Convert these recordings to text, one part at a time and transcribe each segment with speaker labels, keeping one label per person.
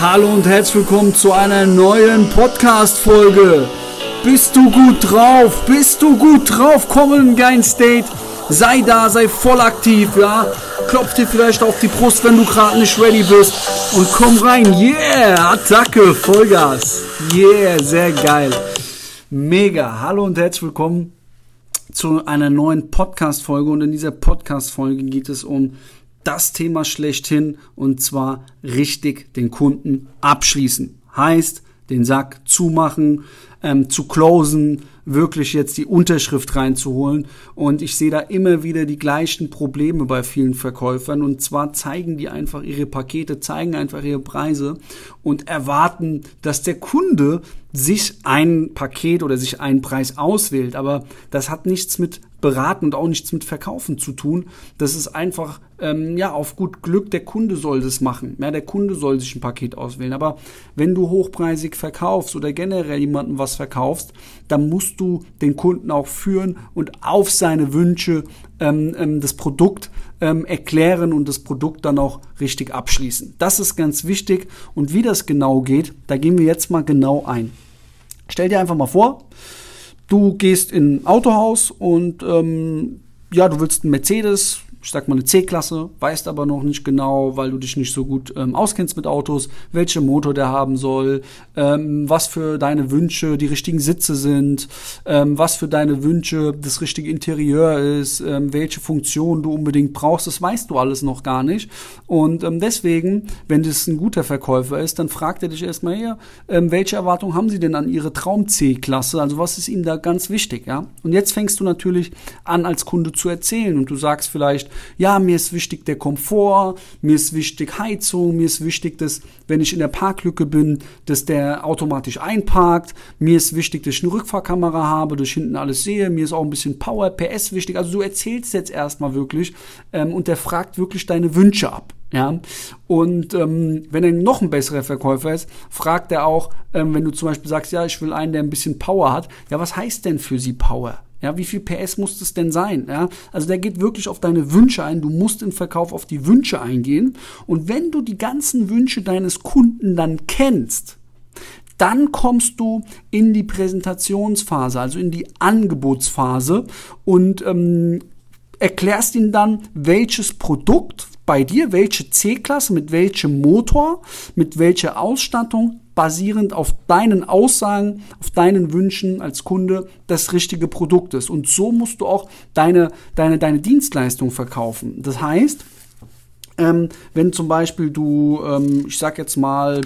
Speaker 1: Hallo und herzlich willkommen zu einer neuen Podcast-Folge. Bist du gut drauf? Bist du gut drauf? Komm in ein geilen State. Sei da, sei voll aktiv, ja. Klopf dir vielleicht auf die Brust, wenn du gerade nicht ready bist. Und komm rein. Yeah, Attacke, Vollgas. Yeah, sehr geil. Mega. Hallo und herzlich willkommen zu einer neuen Podcast-Folge. Und in dieser Podcast-Folge geht es um das Thema schlechthin und zwar richtig den Kunden abschließen. Heißt, den Sack zumachen, ähm, zu closen, wirklich jetzt die Unterschrift reinzuholen. Und ich sehe da immer wieder die gleichen Probleme bei vielen Verkäufern. Und zwar zeigen die einfach ihre Pakete, zeigen einfach ihre Preise und erwarten, dass der Kunde sich ein Paket oder sich einen Preis auswählt. Aber das hat nichts mit Beraten und auch nichts mit Verkaufen zu tun. Das ist einfach, ähm, ja, auf gut Glück, der Kunde soll das machen. Ja, der Kunde soll sich ein Paket auswählen. Aber wenn du hochpreisig verkaufst oder generell jemandem was verkaufst, dann musst du den Kunden auch führen und auf seine Wünsche ähm, ähm, das Produkt ähm, erklären und das Produkt dann auch richtig abschließen. Das ist ganz wichtig. Und wie das genau geht, da gehen wir jetzt mal genau ein. Stell dir einfach mal vor, du gehst in ein Autohaus und ähm, ja, du willst einen Mercedes, ich sag mal eine C-Klasse, weißt aber noch nicht genau, weil du dich nicht so gut ähm, auskennst mit Autos, welchen Motor der haben soll, ähm, was für deine Wünsche die richtigen Sitze sind, ähm, was für deine Wünsche das richtige Interieur ist, ähm, welche Funktion du unbedingt brauchst, das weißt du alles noch gar nicht. Und ähm, deswegen, wenn das ein guter Verkäufer ist, dann fragt er dich erstmal her, ähm, welche Erwartungen haben sie denn an ihre Traum-C-Klasse? Also was ist ihnen da ganz wichtig, ja? Und jetzt fängst du natürlich an, als Kunde zu erzählen und du sagst vielleicht, ja, mir ist wichtig der Komfort, mir ist wichtig Heizung, mir ist wichtig, dass, wenn ich in der Parklücke bin, dass der automatisch einparkt, mir ist wichtig, dass ich eine Rückfahrkamera habe, dass ich hinten alles sehe, mir ist auch ein bisschen Power, PS wichtig. Also du erzählst jetzt erstmal wirklich ähm, und der fragt wirklich deine Wünsche ab. Ja, und ähm, wenn er noch ein besserer Verkäufer ist, fragt er auch, ähm, wenn du zum Beispiel sagst, ja, ich will einen, der ein bisschen Power hat, ja, was heißt denn für sie Power? Ja, wie viel PS muss es denn sein? Ja, also der geht wirklich auf deine Wünsche ein. Du musst im Verkauf auf die Wünsche eingehen. Und wenn du die ganzen Wünsche deines Kunden dann kennst, dann kommst du in die Präsentationsphase, also in die Angebotsphase und ähm, erklärst ihm dann, welches Produkt bei dir, welche C-Klasse, mit welchem Motor, mit welcher Ausstattung basierend auf deinen Aussagen, auf deinen Wünschen als Kunde das richtige Produkt ist. Und so musst du auch deine, deine, deine Dienstleistung verkaufen. Das heißt, ähm, wenn zum Beispiel du, ähm, ich sag jetzt mal,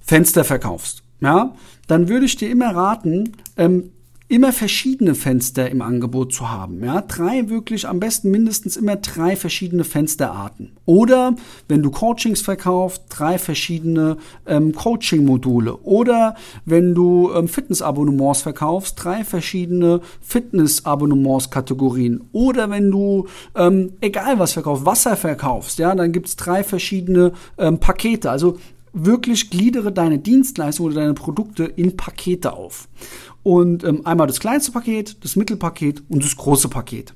Speaker 1: Fenster verkaufst, ja, dann würde ich dir immer raten, ähm, immer verschiedene Fenster im Angebot zu haben. Ja, drei wirklich am besten mindestens immer drei verschiedene Fensterarten. Oder wenn du Coachings verkaufst, drei verschiedene ähm, Coaching-Module. Oder wenn du ähm, Fitnessabonnements verkaufst, drei verschiedene Fitnessabonnements-Kategorien. Oder wenn du ähm, egal was verkaufst, Wasser verkaufst, ja, dann gibt's drei verschiedene ähm, Pakete. Also wirklich gliedere deine Dienstleistung oder deine Produkte in Pakete auf. Und ähm, einmal das kleinste Paket, das Mittelpaket und das große Paket.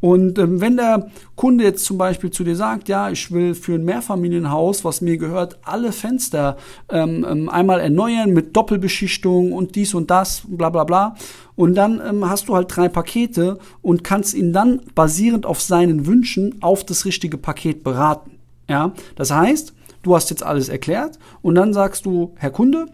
Speaker 1: Und ähm, wenn der Kunde jetzt zum Beispiel zu dir sagt, ja, ich will für ein Mehrfamilienhaus, was mir gehört, alle Fenster ähm, ähm, einmal erneuern mit Doppelbeschichtung und dies und das, bla bla bla. Und dann ähm, hast du halt drei Pakete und kannst ihn dann basierend auf seinen Wünschen auf das richtige Paket beraten. Ja, das heißt, du hast jetzt alles erklärt und dann sagst du, Herr Kunde,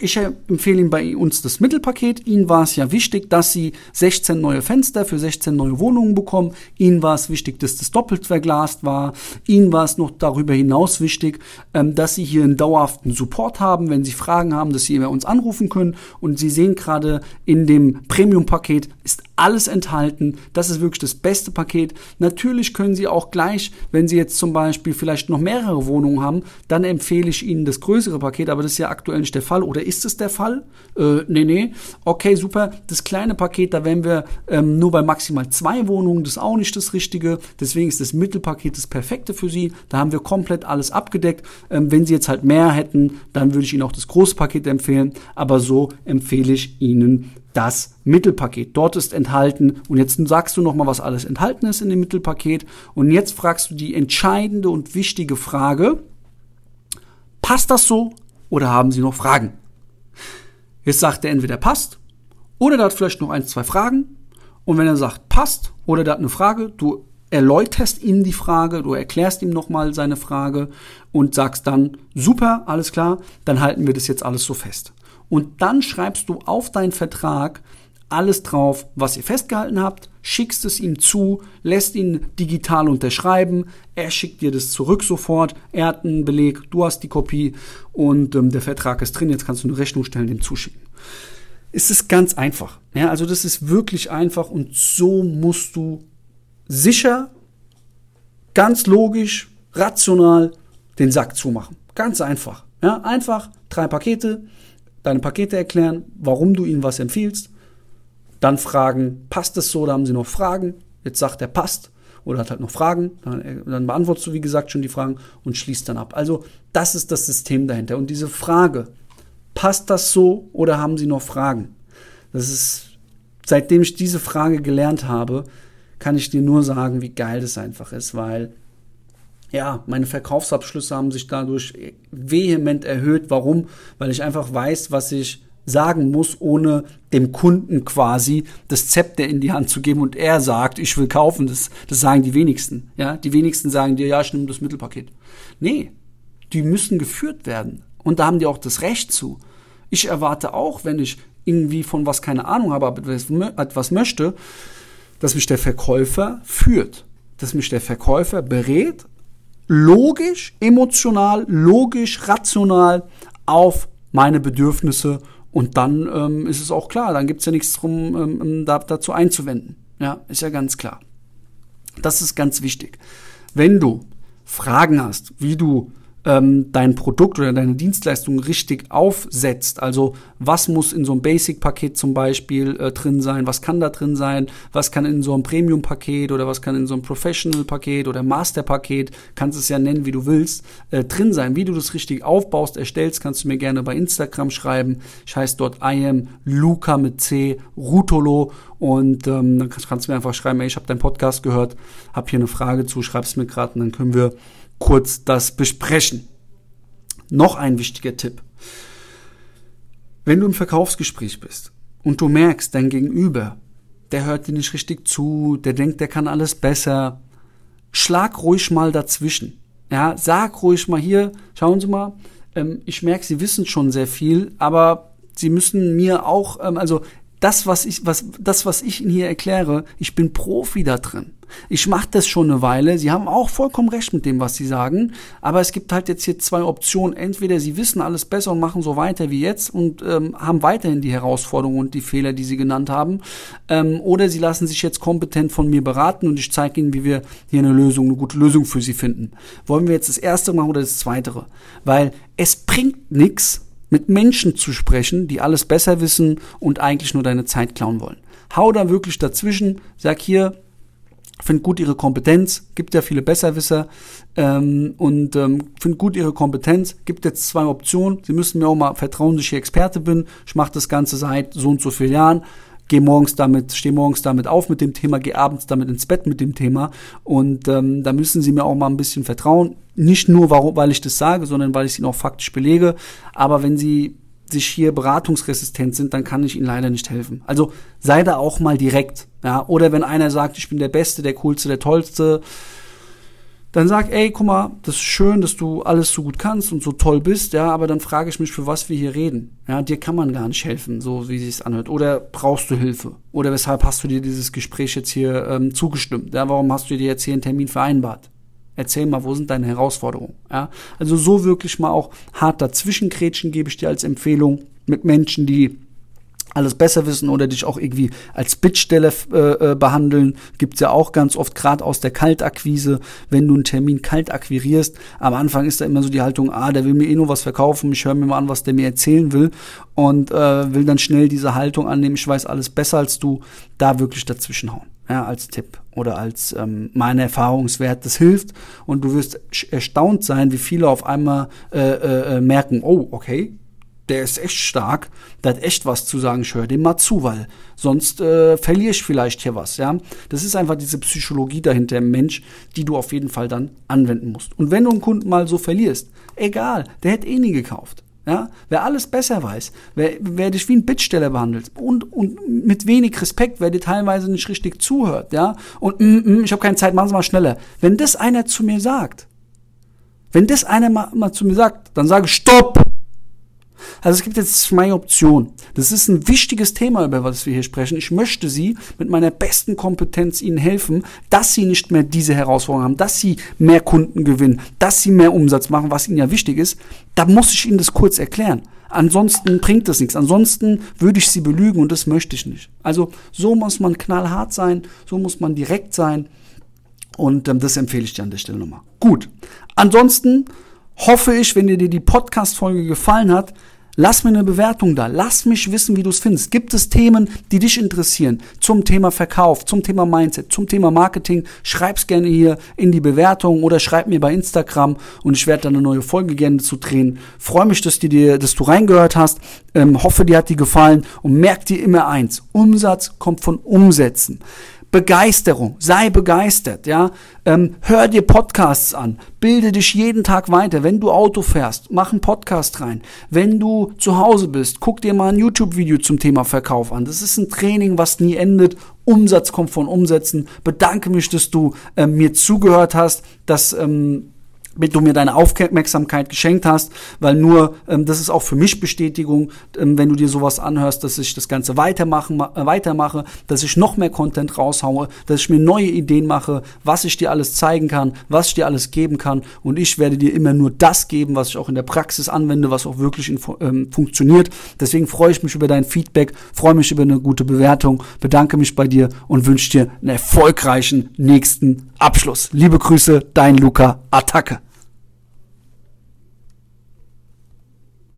Speaker 1: ich empfehle Ihnen bei uns das Mittelpaket. Ihnen war es ja wichtig, dass Sie 16 neue Fenster für 16 neue Wohnungen bekommen. Ihnen war es wichtig, dass das doppelt verglast war. Ihnen war es noch darüber hinaus wichtig, ähm, dass Sie hier einen dauerhaften Support haben, wenn Sie Fragen haben, dass Sie bei uns anrufen können. Und Sie sehen gerade in dem Premium-Paket ist alles enthalten. Das ist wirklich das beste Paket. Natürlich können Sie auch gleich, wenn Sie jetzt zum Beispiel vielleicht noch mehrere Wohnungen haben, dann empfehle ich Ihnen das größere Paket, aber das ist ja aktuell nicht der Fall. Oder ist es der Fall? Äh, nee, nee. Okay, super. Das kleine Paket, da wären wir ähm, nur bei maximal zwei Wohnungen. Das ist auch nicht das Richtige. Deswegen ist das Mittelpaket das perfekte für Sie. Da haben wir komplett alles abgedeckt. Ähm, wenn Sie jetzt halt mehr hätten, dann würde ich Ihnen auch das große Paket empfehlen. Aber so empfehle ich Ihnen das Mittelpaket. Dort ist enthalten, und jetzt sagst du nochmal, was alles enthalten ist in dem Mittelpaket. Und jetzt fragst du die entscheidende und wichtige Frage, passt das so oder haben Sie noch Fragen? Jetzt sagt er entweder passt oder der hat vielleicht noch ein, zwei Fragen. Und wenn er sagt passt oder der hat eine Frage, du erläuterst ihm die Frage, du erklärst ihm nochmal seine Frage und sagst dann, super, alles klar, dann halten wir das jetzt alles so fest. Und dann schreibst du auf deinen Vertrag alles drauf, was ihr festgehalten habt, schickst es ihm zu, lässt ihn digital unterschreiben, er schickt dir das zurück sofort, er hat einen Beleg, du hast die Kopie und ähm, der Vertrag ist drin, jetzt kannst du eine Rechnung stellen, dem zuschicken. Es ist ganz einfach. Ja, also das ist wirklich einfach und so musst du sicher, ganz logisch, rational den Sack zumachen. Ganz einfach. Ja, einfach drei Pakete, deine Pakete erklären, warum du ihnen was empfiehlst, dann fragen, passt es so oder haben sie noch Fragen? Jetzt sagt er, passt oder hat halt noch Fragen, dann, dann beantwortest du, wie gesagt, schon die Fragen und schließt dann ab. Also das ist das System dahinter. Und diese Frage, passt das so oder haben sie noch Fragen? Das ist, seitdem ich diese Frage gelernt habe, kann ich dir nur sagen, wie geil das einfach ist, weil ja, meine Verkaufsabschlüsse haben sich dadurch vehement erhöht. Warum? Weil ich einfach weiß, was ich sagen muss, ohne dem Kunden quasi das Zepter in die Hand zu geben und er sagt, ich will kaufen. Das, das sagen die wenigsten. Ja, die wenigsten sagen dir, ja, ich nehme das Mittelpaket. Nee, die müssen geführt werden. Und da haben die auch das Recht zu. Ich erwarte auch, wenn ich irgendwie von was keine Ahnung habe, aber etwas möchte, dass mich der Verkäufer führt, dass mich der Verkäufer berät, logisch, emotional, logisch, rational auf meine Bedürfnisse und dann ähm, ist es auch klar, dann gibt es ja nichts drum, ähm, ähm, da, dazu einzuwenden. Ja, ist ja ganz klar. Das ist ganz wichtig. Wenn du Fragen hast, wie du ähm, dein Produkt oder deine Dienstleistung richtig aufsetzt. Also was muss in so einem Basic-Paket zum Beispiel äh, drin sein, was kann da drin sein, was kann in so einem Premium-Paket oder was kann in so einem Professional-Paket oder Master-Paket, kannst es ja nennen, wie du willst, äh, drin sein. Wie du das richtig aufbaust, erstellst, kannst du mir gerne bei Instagram schreiben. Ich heiße dort I am Luca mit C, Rutolo und ähm, dann kannst, kannst du mir einfach schreiben, ey, ich habe deinen Podcast gehört, habe hier eine Frage zu, schreib's mir gerade und dann können wir kurz das besprechen. Noch ein wichtiger Tipp. Wenn du im Verkaufsgespräch bist und du merkst, dein Gegenüber, der hört dir nicht richtig zu, der denkt, der kann alles besser, schlag ruhig mal dazwischen. Ja, sag ruhig mal hier, schauen Sie mal, ähm, ich merke, Sie wissen schon sehr viel, aber Sie müssen mir auch, ähm, also das, was ich, was, das, was ich Ihnen hier erkläre, ich bin Profi da drin. Ich mache das schon eine Weile. Sie haben auch vollkommen recht mit dem, was Sie sagen. Aber es gibt halt jetzt hier zwei Optionen. Entweder Sie wissen alles besser und machen so weiter wie jetzt und ähm, haben weiterhin die Herausforderungen und die Fehler, die Sie genannt haben. Ähm, oder Sie lassen sich jetzt kompetent von mir beraten und ich zeige Ihnen, wie wir hier eine Lösung, eine gute Lösung für Sie finden. Wollen wir jetzt das erste machen oder das zweite? Weil es bringt nichts, mit Menschen zu sprechen, die alles besser wissen und eigentlich nur deine Zeit klauen wollen. Hau da wirklich dazwischen, sag hier, find gut ihre Kompetenz, gibt ja viele Besserwisser ähm, und ähm, find gut ihre Kompetenz, gibt jetzt zwei Optionen. Sie müssen mir auch mal vertrauen, dass ich hier Experte bin. Ich mache das Ganze seit so und so vielen Jahren gehe morgens damit, stehe morgens damit auf mit dem Thema, gehe abends damit ins Bett mit dem Thema. Und ähm, da müssen Sie mir auch mal ein bisschen vertrauen. Nicht nur, warum, weil ich das sage, sondern weil ich es Ihnen auch faktisch belege. Aber wenn Sie sich hier beratungsresistent sind, dann kann ich Ihnen leider nicht helfen. Also sei da auch mal direkt. Ja? Oder wenn einer sagt, ich bin der Beste, der Coolste, der Tollste, dann sag, ey, guck mal, das ist schön, dass du alles so gut kannst und so toll bist, ja, aber dann frage ich mich, für was wir hier reden. Ja, dir kann man gar nicht helfen, so wie es anhört. Oder brauchst du Hilfe? Oder weshalb hast du dir dieses Gespräch jetzt hier ähm, zugestimmt? Ja, warum hast du dir jetzt hier einen Termin vereinbart? Erzähl mal, wo sind deine Herausforderungen? Ja, also so wirklich mal auch hart dazwischenkrätschen gebe ich dir als Empfehlung mit Menschen, die alles besser wissen oder dich auch irgendwie als Bittstelle äh, äh, behandeln. Gibt's ja auch ganz oft, gerade aus der Kaltakquise, wenn du einen Termin kalt akquirierst. Am Anfang ist da immer so die Haltung, ah, der will mir eh nur was verkaufen, ich höre mir mal an, was der mir erzählen will und äh, will dann schnell diese Haltung annehmen, ich weiß alles besser als du, da wirklich dazwischenhauen. Ja, als Tipp oder als ähm, mein Erfahrungswert, das hilft und du wirst erstaunt sein, wie viele auf einmal äh, äh, äh merken, oh, okay, der ist echt stark, der hat echt was zu sagen, ich höre dem mal zu, weil sonst äh, verliere ich vielleicht hier was, ja. Das ist einfach diese Psychologie dahinter im Mensch, die du auf jeden Fall dann anwenden musst. Und wenn du einen Kunden mal so verlierst, egal, der hätte eh nie gekauft. Ja, wer alles besser weiß, wer, wer dich wie ein Bittsteller behandelt und, und mit wenig Respekt, wer dir teilweise nicht richtig zuhört, ja, und mm, mm, ich habe keine Zeit, machen Sie mal schneller. Wenn das einer zu mir sagt, wenn das einer mal, mal zu mir sagt, dann sage ich Stopp! Also es gibt jetzt zwei Optionen. Das ist ein wichtiges Thema, über was wir hier sprechen. Ich möchte Sie mit meiner besten Kompetenz Ihnen helfen, dass Sie nicht mehr diese Herausforderungen haben, dass Sie mehr Kunden gewinnen, dass Sie mehr Umsatz machen, was Ihnen ja wichtig ist. Da muss ich Ihnen das kurz erklären. Ansonsten bringt das nichts. Ansonsten würde ich Sie belügen und das möchte ich nicht. Also so muss man knallhart sein, so muss man direkt sein. Und ähm, das empfehle ich dir an der Stelle nochmal. Gut. Ansonsten hoffe ich, wenn dir die Podcast-Folge gefallen hat, Lass mir eine Bewertung da. Lass mich wissen, wie du es findest. Gibt es Themen, die dich interessieren? Zum Thema Verkauf, zum Thema Mindset, zum Thema Marketing? Schreib's gerne hier in die Bewertung oder schreib mir bei Instagram und ich werde dann eine neue Folge gerne zu drehen. Freue mich, dass, die dir, dass du reingehört hast. Ähm, hoffe, dir hat die gefallen und merk dir immer eins. Umsatz kommt von Umsätzen. Begeisterung, sei begeistert, ja. Ähm, hör dir Podcasts an, bilde dich jeden Tag weiter. Wenn du Auto fährst, mach einen Podcast rein. Wenn du zu Hause bist, guck dir mal ein YouTube-Video zum Thema Verkauf an. Das ist ein Training, was nie endet. Umsatz kommt von Umsätzen. Bedanke mich, dass du ähm, mir zugehört hast, dass ähm, du mir deine Aufmerksamkeit geschenkt hast, weil nur ähm, das ist auch für mich Bestätigung, ähm, wenn du dir sowas anhörst, dass ich das Ganze weitermachen, äh, weitermache, dass ich noch mehr Content raushaue, dass ich mir neue Ideen mache, was ich dir alles zeigen kann, was ich dir alles geben kann und ich werde dir immer nur das geben, was ich auch in der Praxis anwende, was auch wirklich in, ähm, funktioniert. Deswegen freue ich mich über dein Feedback, freue mich über eine gute Bewertung, bedanke mich bei dir und wünsche dir einen erfolgreichen nächsten Abschluss. Liebe Grüße, dein Luca Attacke.